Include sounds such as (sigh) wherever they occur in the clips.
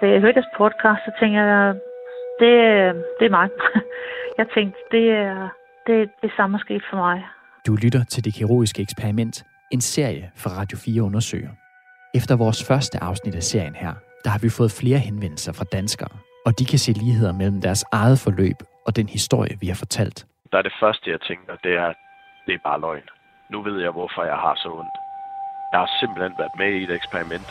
Da jeg hørte jeres podcast, så tænkte jeg, det, det er mig. (laughs) Jeg tænkte, det er det, det samme sket for mig. Du lytter til Det Kirurgiske Eksperiment, en serie fra Radio 4 Undersøger. Efter vores første afsnit af serien her, der har vi fået flere henvendelser fra danskere, og de kan se ligheder mellem deres eget forløb og den historie, vi har fortalt. Der er det første, jeg tænker, det er, det er bare løgn. Nu ved jeg, hvorfor jeg har så ondt. Jeg har simpelthen været med i et eksperiment.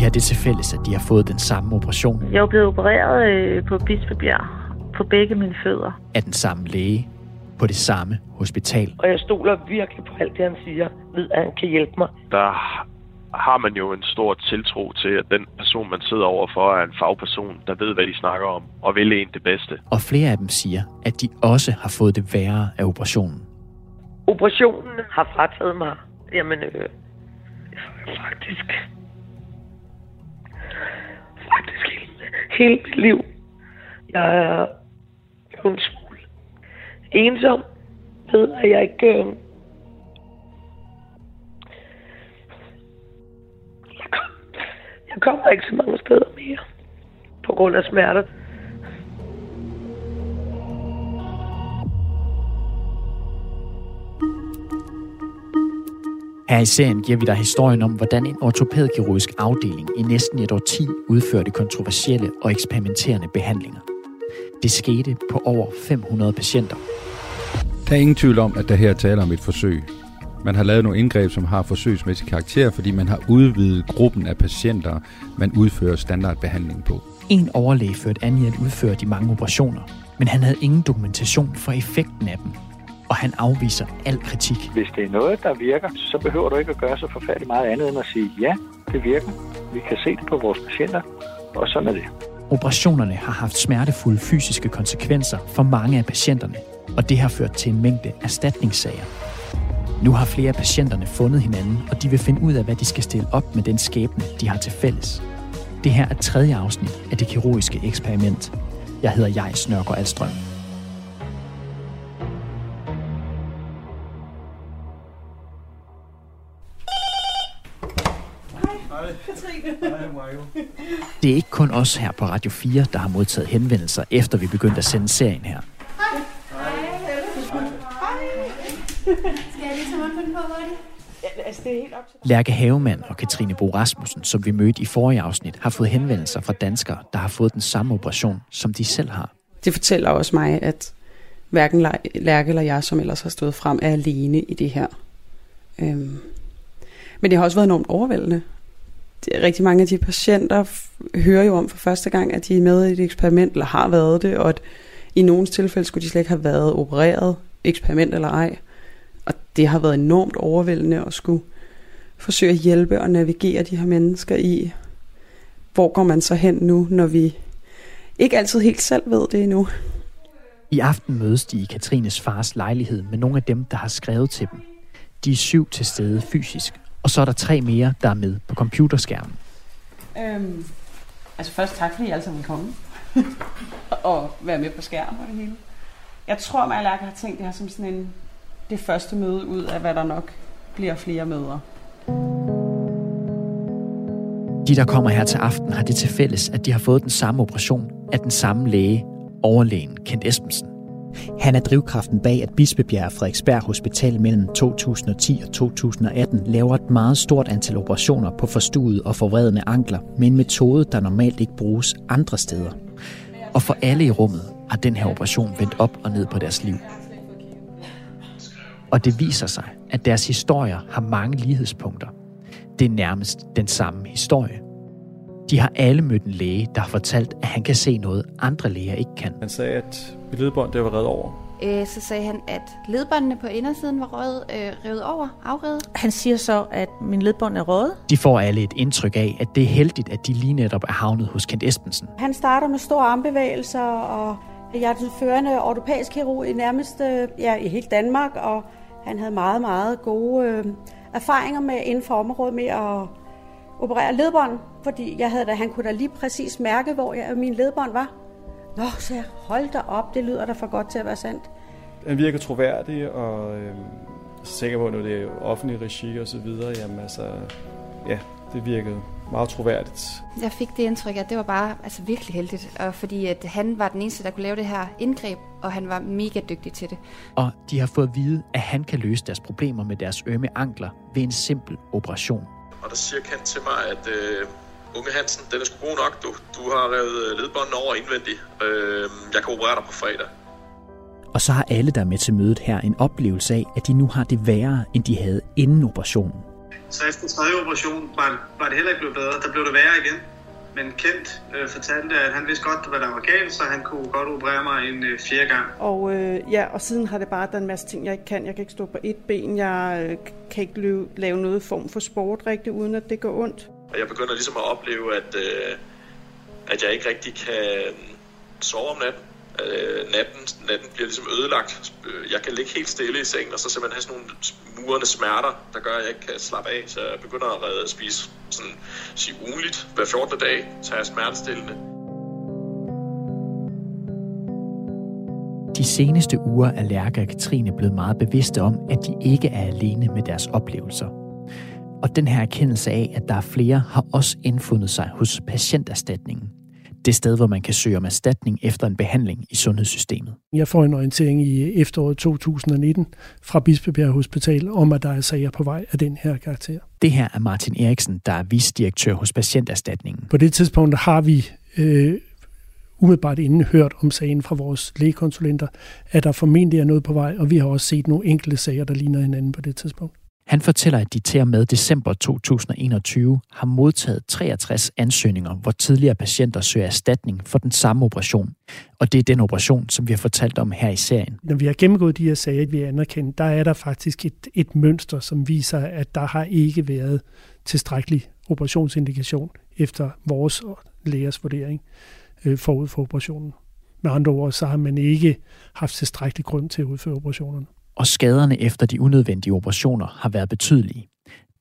De har det til fælles, at de har fået den samme operation. Jeg er blevet opereret øh, på Bispebjerg på begge mine fødder. Af den samme læge på det samme hospital. Og jeg stoler virkelig på alt det, han siger. Ved, at han kan hjælpe mig. Der har man jo en stor tiltro til, at den person, man sidder overfor, er en fagperson, der ved, hvad de snakker om, og vil en det bedste. Og flere af dem siger, at de også har fået det værre af operationen. Operationen har frataget mig, jamen, øh, faktisk, faktisk hele, mit liv. Jeg er en smule ensom, ved at jeg ikke... Øh, jeg, kom, jeg kommer ikke så mange steder mere på grund af smerter. Her i serien giver vi dig historien om, hvordan en ortopædkirurgisk afdeling i næsten et årti udførte kontroversielle og eksperimenterende behandlinger. Det skete på over 500 patienter. Der er ingen tvivl om, at der her taler om et forsøg. Man har lavet nogle indgreb, som har forsøgsmæssig karakter, fordi man har udvidet gruppen af patienter, man udfører standardbehandling på. En overlæge førte an i at udføre de mange operationer, men han havde ingen dokumentation for effekten af dem. Og han afviser al kritik. Hvis det er noget, der virker, så behøver du ikke at gøre så forfærdeligt meget andet end at sige, ja, det virker. Vi kan se det på vores patienter, og sådan er det. Operationerne har haft smertefulde fysiske konsekvenser for mange af patienterne, og det har ført til en mængde erstatningssager. Nu har flere af patienterne fundet hinanden, og de vil finde ud af, hvad de skal stille op med den skæbne, de har til fælles. Det her er tredje afsnit af det kirurgiske eksperiment. Jeg hedder Jais Nørgaard Alstrøm. Det er ikke kun os her på Radio 4, der har modtaget henvendelser, efter vi begyndte at sende serien her. Hej. Skal jeg lige tage på hurtigt? Altså, det er helt op til... Lærke Havemann og Katrine Bo Rasmussen, som vi mødte i forrige afsnit, har fået henvendelser fra danskere, der har fået den samme operation, som de selv har. Det fortæller også mig, at hverken Lærke eller jeg, som ellers har stået frem, er alene i det her. Øhm. Men det har også været enormt overvældende. Rigtig mange af de patienter hører jo om for første gang, at de er med i et eksperiment, eller har været det, og at i nogle tilfælde skulle de slet ikke have været opereret, eksperiment eller ej. Og det har været enormt overvældende at skulle forsøge at hjælpe og navigere de her mennesker i, hvor går man så hen nu, når vi ikke altid helt selv ved det endnu. I aften mødes de i Katrines fars lejlighed med nogle af dem, der har skrevet til dem. De er syv til stede fysisk, og så er der tre mere, der er med på computerskærmen. Øhm, altså først tak, fordi I alle sammen komme. (laughs) og være med på skærmen og det hele. Jeg tror, at Lærke har tænkt det her som sådan en, det første møde ud af, hvad der nok bliver flere møder. De, der kommer her til aften, har det til fælles, at de har fået den samme operation af den samme læge, overlægen Kent Espensen. Han er drivkraften bag, at Bispebjerg og Frederiksberg Hospital mellem 2010 og 2018 laver et meget stort antal operationer på forstuede og forvredende ankler med en metode, der normalt ikke bruges andre steder. Og for alle i rummet har den her operation vendt op og ned på deres liv. Og det viser sig, at deres historier har mange lighedspunkter. Det er nærmest den samme historie. De har alle mødt en læge, der har fortalt, at han kan se noget, andre læger ikke kan. Han sagde, at mit ledbånd det var reddet over. Øh, så sagde han, at ledbåndene på indersiden var røget, øh, revet over, afrevet. Han siger så, at min ledbånd er røget. De får alle et indtryk af, at det er heldigt, at de lige netop er havnet hos Kent Espensen. Han starter med store armbevægelser, og jeg er den førende ortopædisk kirurg i nærmeste, ja, i hele Danmark, og han havde meget, meget gode øh, erfaringer med inden for området med at operere ledbånd, fordi jeg havde da, han kunne da lige præcis mærke, hvor jeg, min ledbånd var. Nå, så jeg holdt da op, det lyder da for godt til at være sandt. Han virker troværdig, og øh, så sikker på, at det er offentlig regi og så videre, jamen altså, ja, det virkede meget troværdigt. Jeg fik det indtryk, at det var bare altså, virkelig heldigt, og fordi at han var den eneste, der kunne lave det her indgreb, og han var mega dygtig til det. Og de har fået at vide, at han kan løse deres problemer med deres ømme ankler ved en simpel operation. Og der siger Kent til mig, at øh, unge Hansen, den er sgu god nok. Du, du har revet ledbånden over indvendigt. Øh, jeg kan operere dig på fredag. Og så har alle, der er med til mødet her, en oplevelse af, at de nu har det værre, end de havde inden operationen. Så efter tredje operation var, var det heller ikke blevet bedre. Der blev det værre igen. Men Kent øh, fortalte, at han vidste godt, hvad der var galt, så han kunne godt operere mig en øh, fjerde gang. Og øh, ja, og siden har det bare der en masse ting, jeg ikke kan. Jeg kan ikke stå på et ben. Jeg øh, kan ikke løbe, lave noget form for sport rigtigt, uden at det går ondt. Og jeg begynder ligesom at opleve, at, øh, at jeg ikke rigtig kan sove om natten. Øh, natten, natten bliver ligesom ødelagt. Øh, jeg kan ligge helt stille i sengen, og så simpelthen have sådan nogle murende smerter, der gør, at jeg ikke kan slappe af. Så jeg begynder at redde, spise sådan, sige ugenligt. Hver 14. dag tager jeg smertestillende. De seneste uger er Lærke og Katrine blevet meget bevidste om, at de ikke er alene med deres oplevelser. Og den her erkendelse af, at der er flere, har også indfundet sig hos patienterstatningen. Det sted, hvor man kan søge om erstatning efter en behandling i sundhedssystemet. Jeg får en orientering i efteråret 2019 fra Bispebjerg Hospital om, at der er sager på vej af den her karakter. Det her er Martin Eriksen, der er visdirektør hos Patienterstatningen. På det tidspunkt har vi øh, umiddelbart inden hørt om sagen fra vores lægekonsulenter, at der formentlig er noget på vej, og vi har også set nogle enkelte sager, der ligner hinanden på det tidspunkt. Han fortæller, at de til og med december 2021 har modtaget 63 ansøgninger, hvor tidligere patienter søger erstatning for den samme operation. Og det er den operation, som vi har fortalt om her i serien. Når vi har gennemgået de her sager, vi anerkendt, der er der faktisk et, et mønster, som viser, at der har ikke været tilstrækkelig operationsindikation efter vores lægers vurdering øh, forud for operationen. Med andre ord, så har man ikke haft tilstrækkelig grund til at udføre operationerne og skaderne efter de unødvendige operationer har været betydelige.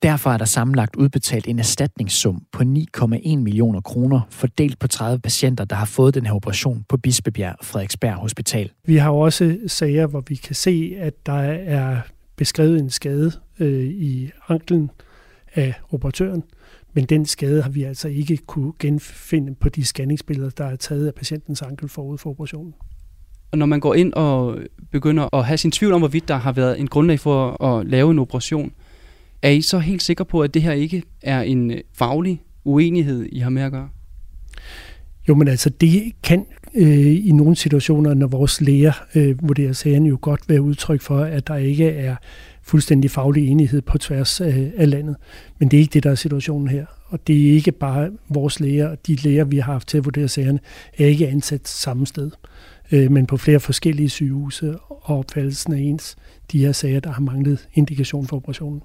Derfor er der sammenlagt udbetalt en erstatningssum på 9,1 millioner kroner, fordelt på 30 patienter, der har fået den her operation på Bispebjerg og Frederiksberg Hospital. Vi har også sager, hvor vi kan se, at der er beskrevet en skade øh, i anklen af operatøren, men den skade har vi altså ikke kunne genfinde på de scanningsbilleder, der er taget af patientens ankel forud for operationen. Og når man går ind og begynder at have sin tvivl om, hvorvidt der har været en grundlag for at lave en operation, er I så helt sikre på, at det her ikke er en øh, faglig uenighed, I har med at gøre? Jo, men altså det kan øh, i nogle situationer, når vores læger øh, vurderer sagen, jo godt være udtryk for, at der ikke er fuldstændig faglig enighed på tværs af, af landet. Men det er ikke det, der er situationen her. Og det er ikke bare vores læger, de læger, vi har haft til at vurdere sagerne, er ikke ansat samme sted øh, Øh, men på flere forskellige sygehuse, og opfattelsen af ens de her sager, der har manglet indikation for operationen.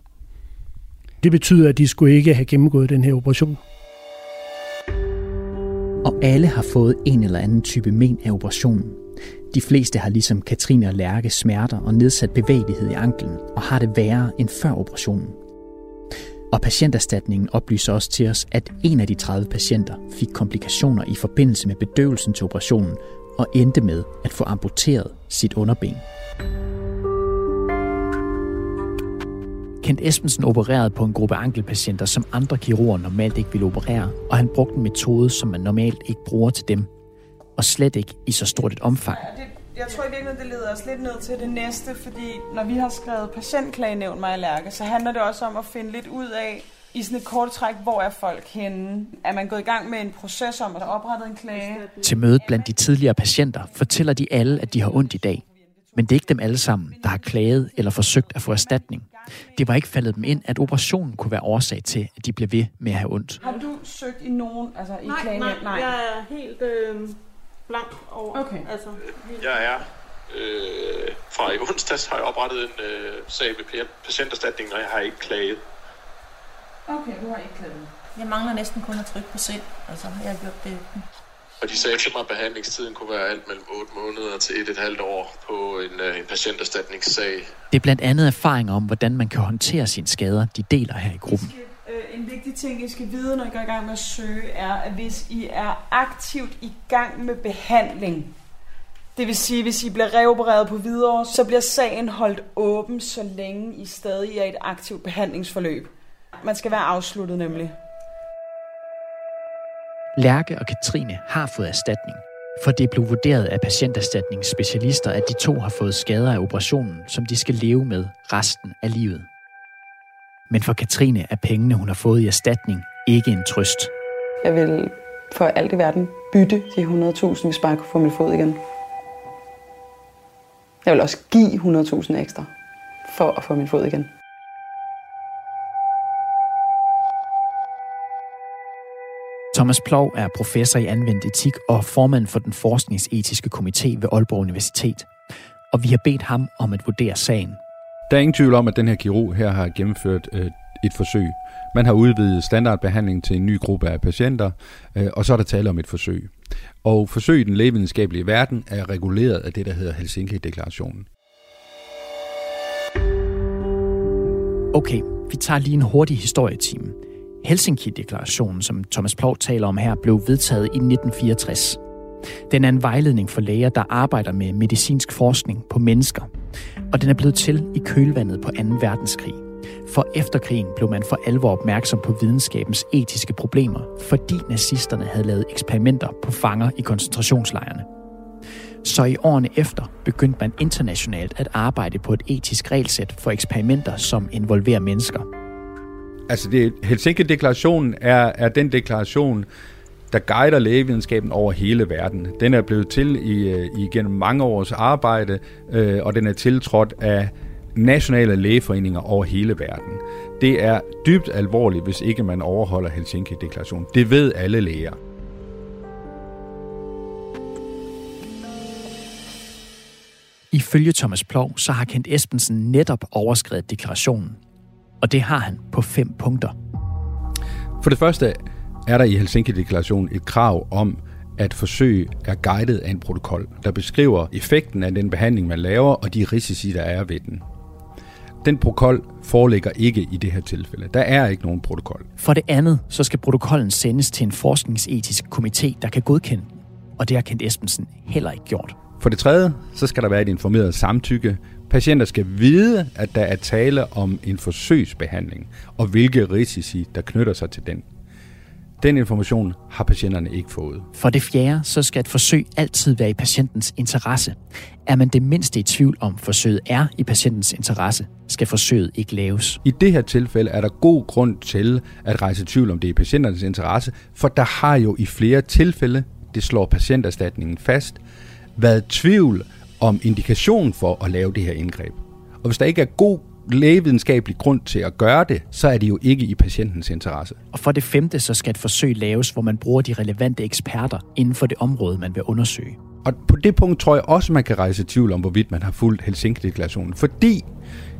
Det betyder, at de skulle ikke have gennemgået den her operation. Og alle har fået en eller anden type men af operationen. De fleste har ligesom Katrine og Lærke smerter og nedsat bevægelighed i anklen, og har det værre end før operationen. Og patienterstatningen oplyser også til os, at en af de 30 patienter fik komplikationer i forbindelse med bedøvelsen til operationen, og endte med at få amputeret sit underben. Kent Espensen opererede på en gruppe ankelpatienter, som andre kirurger normalt ikke ville operere, og han brugte en metode, som man normalt ikke bruger til dem, og slet ikke i så stort et omfang. Jeg tror i virkeligheden, det leder os lidt ned til det næste, fordi når vi har skrevet patientklagenævn mig Lærke, så handler det også om at finde lidt ud af, i sådan et kort træk, hvor er folk henne? Er man gået i gang med en proces om at oprette en klage? Til mødet blandt de tidligere patienter fortæller de alle, at de har ondt i dag. Men det er ikke dem alle sammen, der har klaget eller forsøgt at få erstatning. Det var ikke faldet dem ind, at operationen kunne være årsag til, at de blev ved med at have ondt. Har du søgt i nogen, altså i nej, klagen? Nej, nej, jeg er helt øh, blank over. Okay. Altså, helt... Jeg er øh, fra i onsdags har jeg oprettet en øh, sag ved patienterstatning, og jeg har ikke klaget. Okay, du har ikke klaget. Jeg mangler næsten kun at trykke på sind. Altså, jeg har gjort det. Og de sagde til mig, at behandlingstiden kunne være alt mellem 8 måneder til et et halvt år på en, øh, en patienterstatningssag. Det er blandt andet erfaringer om, hvordan man kan håndtere sine skader, de deler her i gruppen. Øh, en vigtig ting, I skal vide, når I går i gang med at søge, er, at hvis I er aktivt i gang med behandling, det vil sige, hvis I bliver reopereret på videre, så bliver sagen holdt åben, så længe I stadig er i et aktivt behandlingsforløb. Man skal være afsluttet nemlig. Lærke og Katrine har fået erstatning, for det blev vurderet af patienterstatningens specialister, at de to har fået skader af operationen, som de skal leve med resten af livet. Men for Katrine er pengene, hun har fået i erstatning, ikke en trøst. Jeg vil for alt i verden bytte de 100.000, hvis bare jeg kunne få min fod igen. Jeg vil også give 100.000 ekstra for at få min fod igen. Thomas Plov er professor i anvendt etik og formand for den forskningsetiske komité ved Aalborg Universitet. Og vi har bedt ham om at vurdere sagen. Der er ingen tvivl om, at den her kirurg her har gennemført øh, et forsøg. Man har udvidet standardbehandling til en ny gruppe af patienter, øh, og så er der tale om et forsøg. Og forsøg i den lægevidenskabelige verden er reguleret af det, der hedder Helsinki-deklarationen. Okay, vi tager lige en hurtig historietime. Helsinki-deklarationen, som Thomas Plov taler om her, blev vedtaget i 1964. Den er en vejledning for læger, der arbejder med medicinsk forskning på mennesker. Og den er blevet til i kølvandet på 2. verdenskrig. For efter krigen blev man for alvor opmærksom på videnskabens etiske problemer, fordi nazisterne havde lavet eksperimenter på fanger i koncentrationslejrene. Så i årene efter begyndte man internationalt at arbejde på et etisk regelsæt for eksperimenter, som involverer mennesker. Altså det, Helsinki-deklarationen er, er den deklaration, der guider lægevidenskaben over hele verden. Den er blevet til i, øh, i gennem mange års arbejde, øh, og den er tiltrådt af nationale lægeforeninger over hele verden. Det er dybt alvorligt, hvis ikke man overholder Helsinki-deklarationen. Det ved alle læger. Ifølge Thomas Plov, så har Kent Espensen netop overskrevet deklarationen. Og det har han på fem punkter. For det første er der i Helsinki-deklarationen et krav om, at forsøg er guidet af en protokol, der beskriver effekten af den behandling, man laver, og de risici, der er ved den. Den protokol foreligger ikke i det her tilfælde. Der er ikke nogen protokol. For det andet, så skal protokollen sendes til en forskningsetisk komité, der kan godkende den. Og det har Kent Espensen heller ikke gjort. For det tredje, så skal der være et informeret samtykke. Patienter skal vide, at der er tale om en forsøgsbehandling, og hvilke risici, der knytter sig til den. Den information har patienterne ikke fået. For det fjerde, så skal et forsøg altid være i patientens interesse. Er man det mindste i tvivl om, forsøget er i patientens interesse, skal forsøget ikke laves. I det her tilfælde er der god grund til at rejse tvivl om det er i patienternes interesse, for der har jo i flere tilfælde, det slår patienterstatningen fast, været tvivl om indikation for at lave det her indgreb. Og hvis der ikke er god lægevidenskabelig grund til at gøre det, så er det jo ikke i patientens interesse. Og for det femte, så skal et forsøg laves, hvor man bruger de relevante eksperter inden for det område, man vil undersøge. Og på det punkt tror jeg også, man kan rejse tvivl om, hvorvidt man har fulgt Helsinki-deklarationen. Fordi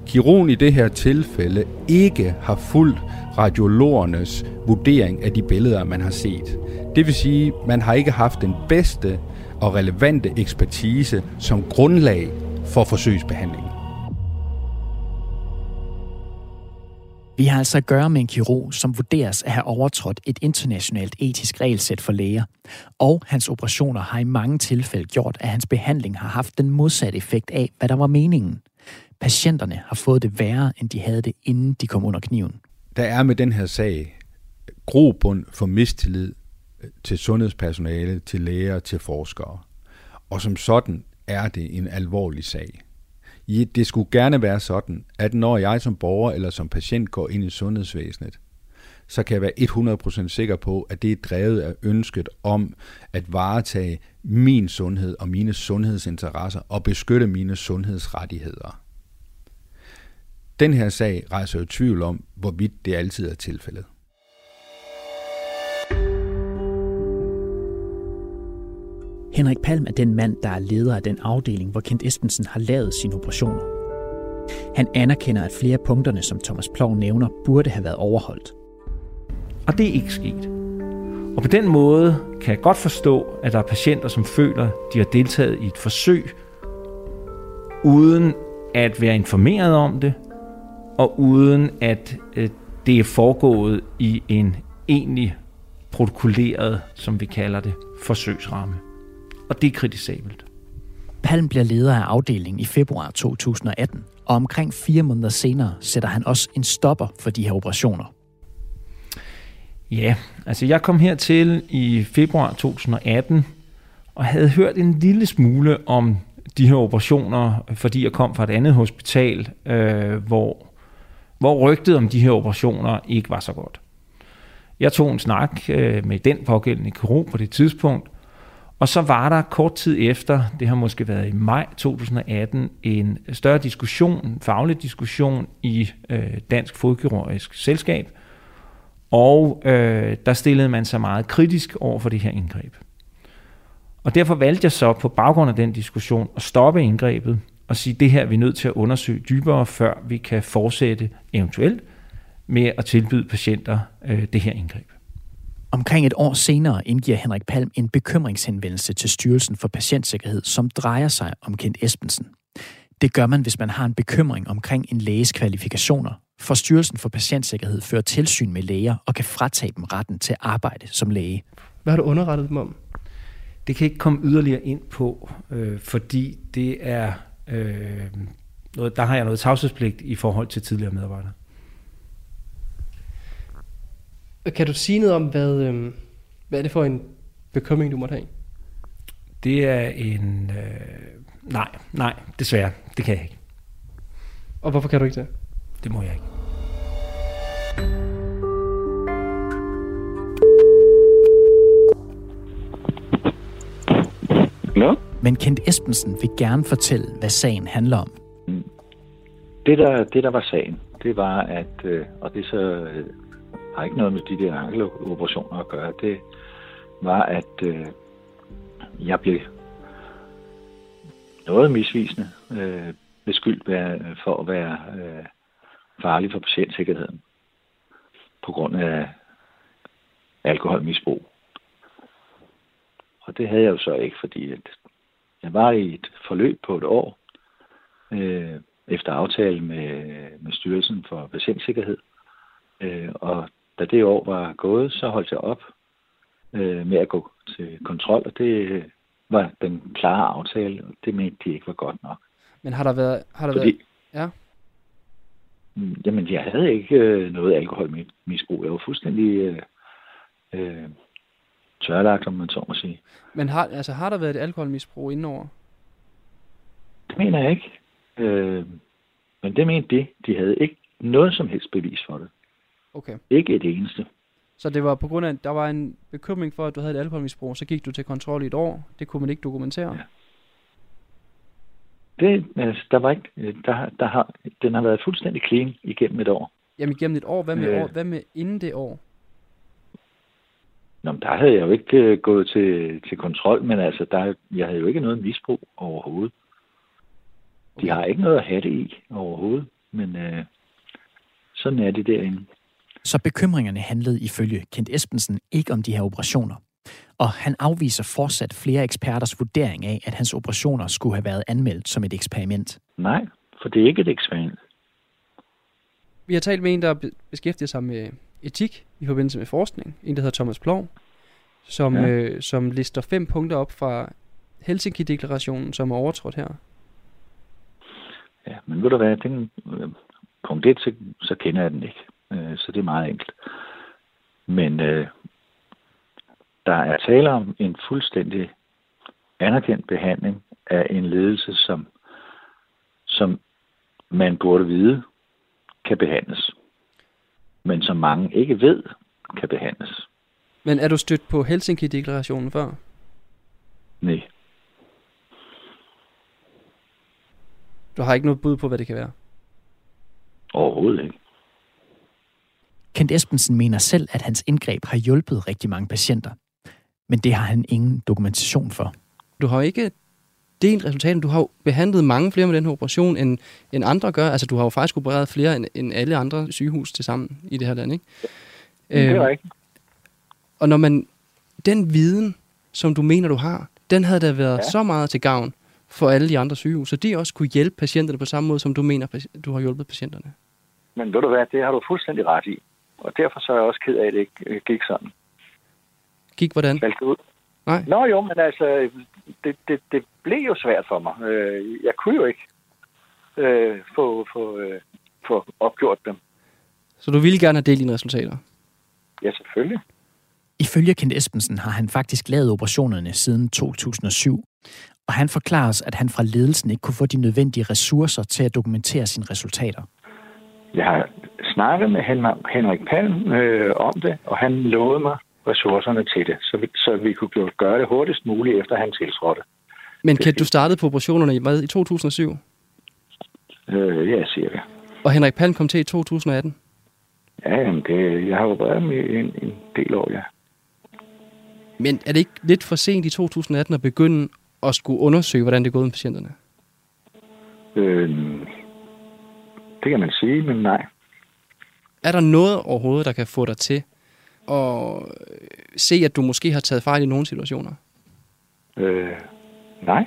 kirurgen i det her tilfælde ikke har fulgt radiologernes vurdering af de billeder, man har set. Det vil sige, man har ikke haft den bedste og relevante ekspertise som grundlag for forsøgsbehandlingen. Vi har altså at gøre med en kirurg, som vurderes at have overtrådt et internationalt etisk regelsæt for læger. Og hans operationer har i mange tilfælde gjort, at hans behandling har haft den modsatte effekt af, hvad der var meningen. Patienterne har fået det værre, end de havde det, inden de kom under kniven. Der er med den her sag grobund for mistillid til sundhedspersonale, til læger, til forskere. Og som sådan er det en alvorlig sag. Det skulle gerne være sådan, at når jeg som borger eller som patient går ind i sundhedsvæsenet, så kan jeg være 100% sikker på, at det er drevet af ønsket om at varetage min sundhed og mine sundhedsinteresser og beskytte mine sundhedsrettigheder. Den her sag rejser jo tvivl om, hvorvidt det altid er tilfældet. Henrik Palm er den mand, der er leder af den afdeling, hvor Kent Espensen har lavet sine operationer. Han anerkender, at flere af punkterne, som Thomas Plov nævner, burde have været overholdt. Og det er ikke sket. Og på den måde kan jeg godt forstå, at der er patienter, som føler, de har deltaget i et forsøg, uden at være informeret om det, og uden at øh, det er foregået i en egentlig protokolleret, som vi kalder det, forsøgsramme og det er kritisabelt. Palm bliver leder af afdelingen i februar 2018, og omkring fire måneder senere sætter han også en stopper for de her operationer. Ja, altså jeg kom hertil i februar 2018 og havde hørt en lille smule om de her operationer, fordi jeg kom fra et andet hospital, øh, hvor, hvor rygtet om de her operationer ikke var så godt. Jeg tog en snak øh, med den pågældende kirurg på det tidspunkt, og så var der kort tid efter, det har måske været i maj 2018, en større diskussion, en faglig diskussion i øh, Dansk Fodkirurgisk Selskab, og øh, der stillede man sig meget kritisk over for det her indgreb. Og derfor valgte jeg så på baggrund af den diskussion at stoppe indgrebet og sige, det her er vi nødt til at undersøge dybere, før vi kan fortsætte eventuelt med at tilbyde patienter øh, det her indgreb. Omkring et år senere indgiver Henrik Palm en bekymringshenvendelse til Styrelsen for Patientsikkerhed, som drejer sig om Kent Espensen. Det gør man, hvis man har en bekymring omkring en læges kvalifikationer, for Styrelsen for Patientsikkerhed fører tilsyn med læger og kan fratage dem retten til at arbejde som læge. Hvad har du underrettet dem om? Det kan ikke komme yderligere ind på, øh, fordi det er øh, noget, der har jeg noget tavshedspligt i forhold til tidligere medarbejdere. Kan du sige noget om, hvad, øh, hvad er det for en bekymring, du måtte have? Det er en... Øh, nej, nej, desværre. Det kan jeg ikke. Og hvorfor kan du ikke det? Det må jeg ikke. Hello? Men Kent Espensen vil gerne fortælle, hvad sagen handler om. Det der, det, der var sagen, det var, at, øh, og det så øh, har ikke noget med de der ankeloperationer at gøre, det var, at øh, jeg blev noget misvisende øh, beskyldt for at være øh, farlig for patientsikkerheden på grund af alkoholmisbrug. Og det havde jeg jo så ikke, fordi at jeg var i et forløb på et år, øh, efter aftale med, med Styrelsen for Patientsikkerhed. Øh, og da det år var gået, så holdt jeg op øh, med at gå til kontrol, og det var den klare aftale, og det mente de ikke var godt nok. Men har der været... Har der Fordi, været ja. Mm, jamen, jeg havde ikke øh, noget alkoholmisbrug. Jeg var fuldstændig øh, øh, tørlagt, om man så må sige. Men har, altså, har der været et alkoholmisbrug indenover? Det mener jeg ikke. Øh, men det mente de. De havde ikke noget som helst bevis for det. Okay. Ikke et eneste. Så det var på grund af, at der var en bekymring for, at du havde et alkoholmisbrug, så gik du til kontrol i et år. Det kunne man ikke dokumentere. Ja. Det, altså, der var ikke, der, der har, den har været fuldstændig clean igennem et år. Jamen igennem et år? Hvad med, øh, år, hvad med inden det år? Nå, men der havde jeg jo ikke uh, gået til, til kontrol, men altså, der, jeg havde jo ikke noget misbrug overhovedet. De har ikke noget at have det i overhovedet, men uh, sådan er det derinde. Så bekymringerne handlede ifølge Kent Espensen ikke om de her operationer. Og han afviser fortsat flere eksperters vurdering af, at hans operationer skulle have været anmeldt som et eksperiment. Nej, for det er ikke et eksperiment. Vi har talt med en, der beskæftiger sig med etik i forbindelse med forskning. En, der hedder Thomas Plov, som, ja. øh, som lister fem punkter op fra Helsinki-deklarationen, som er overtrådt her. Ja, men ved du hvad, den, øh, punkt 1, så, så kender jeg den ikke. Øh, så det er meget enkelt. Men øh, der er tale om en fuldstændig anerkendt behandling af en ledelse, som, som man burde vide kan behandles, men som mange ikke ved kan behandles. Men er du stødt på Helsinki-deklarationen før? Nej. Du har ikke noget bud på, hvad det kan være? Overhovedet ikke. Kent Espensen mener selv, at hans indgreb har hjulpet rigtig mange patienter. Men det har han ingen dokumentation for. Du har ikke delt resultaten. Du har jo behandlet mange flere med den her operation, end, end andre gør. Altså, du har jo faktisk opereret flere end, end alle andre sygehus til sammen i det her land, ikke? Det er øhm, rigtigt. Og når man... Den viden, som du mener, du har, den havde da været ja. så meget til gavn for alle de andre sygehus, så de også kunne hjælpe patienterne på samme måde, som du mener, du har hjulpet patienterne. Men ved du hvad, det har du fuldstændig ret i. Og derfor så er jeg også ked af, at det ikke gik sådan. Gik hvordan? Faldt ud. Nej. Nå jo, men altså, det, det, det blev jo svært for mig. Øh, jeg kunne jo ikke øh, få, få, øh, få opgjort dem. Så du ville gerne have delt dine resultater? Ja, selvfølgelig. Ifølge Kent Esbensen har han faktisk lavet operationerne siden 2007, og han forklarer os, at han fra ledelsen ikke kunne få de nødvendige ressourcer til at dokumentere sine resultater. Jeg har snakket med Henrik Palm øh, om det, og han lovede mig ressourcerne til det, så vi, så vi kunne gøre det hurtigst muligt, efter han tiltrådte. Men kan du startede på operationerne i, hvad, i 2007? Øh, ja, cirka. Og Henrik Palm kom til i 2018? Ja, jamen det, jeg har opereret med en, en del år, ja. Men er det ikke lidt for sent i 2018 at begynde at skulle undersøge, hvordan det er gået med patienterne? Øh, det kan man sige, men nej. Er der noget overhovedet, der kan få dig til at se, at du måske har taget fejl i nogle situationer? Øh, nej.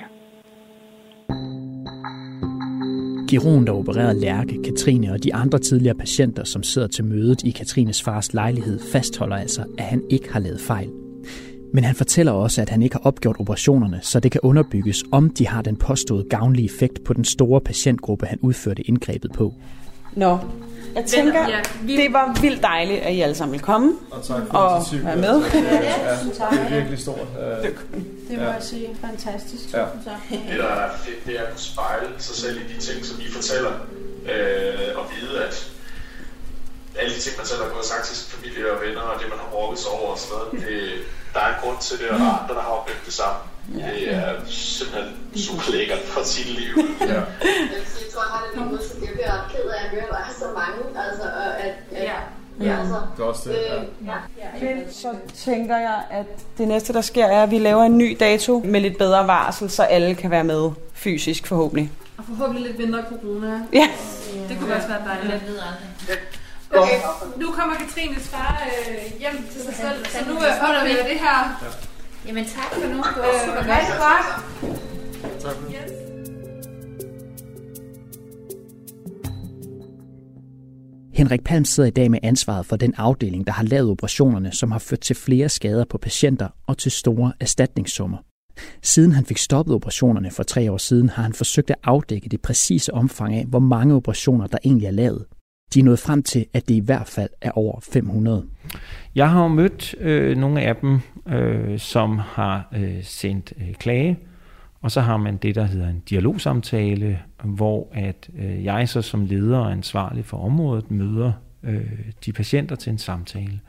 Giron, der opererede Lærke, Katrine og de andre tidligere patienter, som sidder til mødet i Katrines fars lejlighed, fastholder altså, at han ikke har lavet fejl. Men han fortæller også, at han ikke har opgjort operationerne, så det kan underbygges, om de har den påståede gavnlige effekt på den store patientgruppe, han udførte indgrebet på. Nå, jeg tænker, ja, vi... det var vildt dejligt, at I alle sammen vil komme og, tak for og være med. Ja, det er virkelig stort. Det, det må jeg sige. Fantastisk. Ja. Det, der er fedt, det er at spejle sig selv i de ting, som I fortæller, øh, og vide, at alle de ting, man selv har gået og sagt til sin familie og venner, og det, man har brokket sig over og sådan noget, det, der er en grund til det, og der er andre, der har oplevet det samme. Ja. Det er simpelthen super lækkert for sit liv. ja. Jeg tror, jeg har det lige så jeg bliver ked af at høre, der er så mange. Altså, at, at, ja. Ja, altså, det er også det. Øh, ja. Ja. Men så tænker jeg, at det næste, der sker, er, at vi laver en ny dato med lidt bedre varsel, så alle kan være med fysisk forhåbentlig. Og forhåbentlig lidt mindre corona. Ja. Det kunne også være dejligt. Okay, nu kommer Katrines far øh, hjem til sig selv, så nu øh, holder vi det her. Jamen tak for nu. Det var super godt. Tak. Tak. Yes. Henrik Palm sidder i dag med ansvaret for den afdeling, der har lavet operationerne, som har ført til flere skader på patienter og til store erstatningssummer. Siden han fik stoppet operationerne for tre år siden, har han forsøgt at afdække det præcise omfang af, hvor mange operationer der egentlig er lavet. De er nået frem til, at det i hvert fald er over 500. Jeg har jo mødt øh, nogle af dem, øh, som har øh, sendt øh, klage, og så har man det, der hedder en dialogsamtale, hvor at øh, jeg så som leder og ansvarlig for området møder øh, de patienter til en samtale.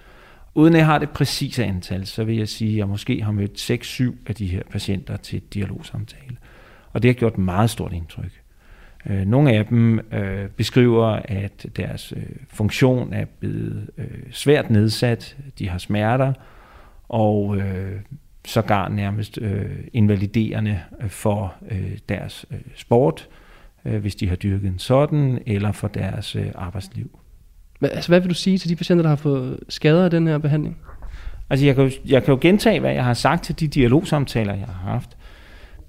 Uden at jeg har det præcise antal, så vil jeg sige, at jeg måske har mødt 6-7 af de her patienter til et dialogsamtale. Og det har gjort et meget stort indtryk. Øh, nogle af dem øh, beskriver, at deres øh, funktion er blevet øh, svært nedsat, de har smerter, og øh, sågar nærmest øh, invaliderende for øh, deres øh, sport, øh, hvis de har dyrket en sådan, eller for deres øh, arbejdsliv. Men, altså, hvad vil du sige til de patienter, der har fået skader af den her behandling? Altså, jeg kan, jo, jeg kan jo gentage, hvad jeg har sagt til de dialogsamtaler, jeg har haft,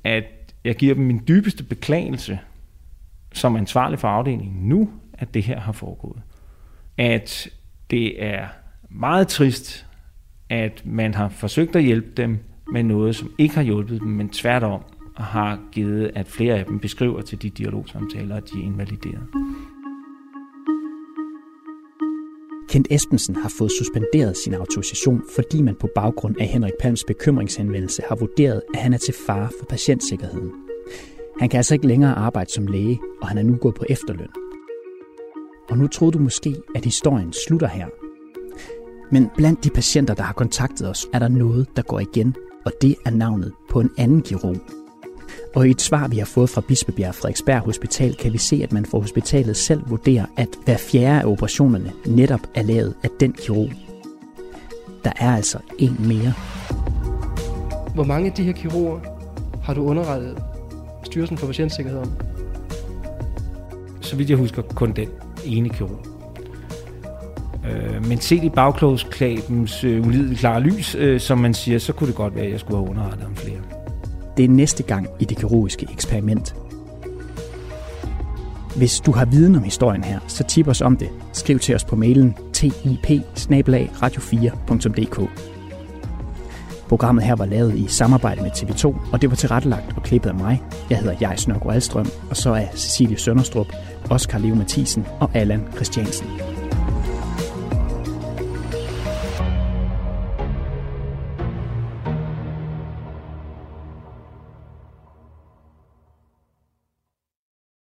at jeg giver dem min dybeste beklagelse som ansvarlig for afdelingen nu, at det her har foregået. At det er meget trist, at man har forsøgt at hjælpe dem med noget, som ikke har hjulpet dem, men tværtom har givet, at flere af dem beskriver til de dialogsamtaler, at de er invalideret. Kent Espensen har fået suspenderet sin autorisation, fordi man på baggrund af Henrik Palms bekymringshenvendelse har vurderet, at han er til fare for patientsikkerheden. Han kan altså ikke længere arbejde som læge, og han er nu gået på efterløn. Og nu troede du måske, at historien slutter her. Men blandt de patienter, der har kontaktet os, er der noget, der går igen, og det er navnet på en anden kirurg. Og i et svar, vi har fået fra Bispebjerg Frederiksberg Hospital, kan vi se, at man fra hospitalet selv vurderer, at hver fjerde af operationerne netop er lavet af den kirurg. Der er altså en mere. Hvor mange af de her kirurger har du underrettet Styrelsen for Patientsikkerhed om? Så vidt jeg husker, kun den ene kirurg. Øh, men set i bagklogskabens øh, ulideligt klare lys, øh, som man siger, så kunne det godt være, at jeg skulle have underrettet om flere. Det er næste gang i det kirurgiske eksperiment. Hvis du har viden om historien her, så tip os om det. Skriv til os på mailen tip radio4.dk. Programmet her var lavet i samarbejde med TV2, og det var tilrettelagt og klippet af mig. Jeg hedder Jais Nørgaard Alstrøm, og så er Cecilie Sønderstrup, Oskar Leo Mathisen og Allan Christiansen.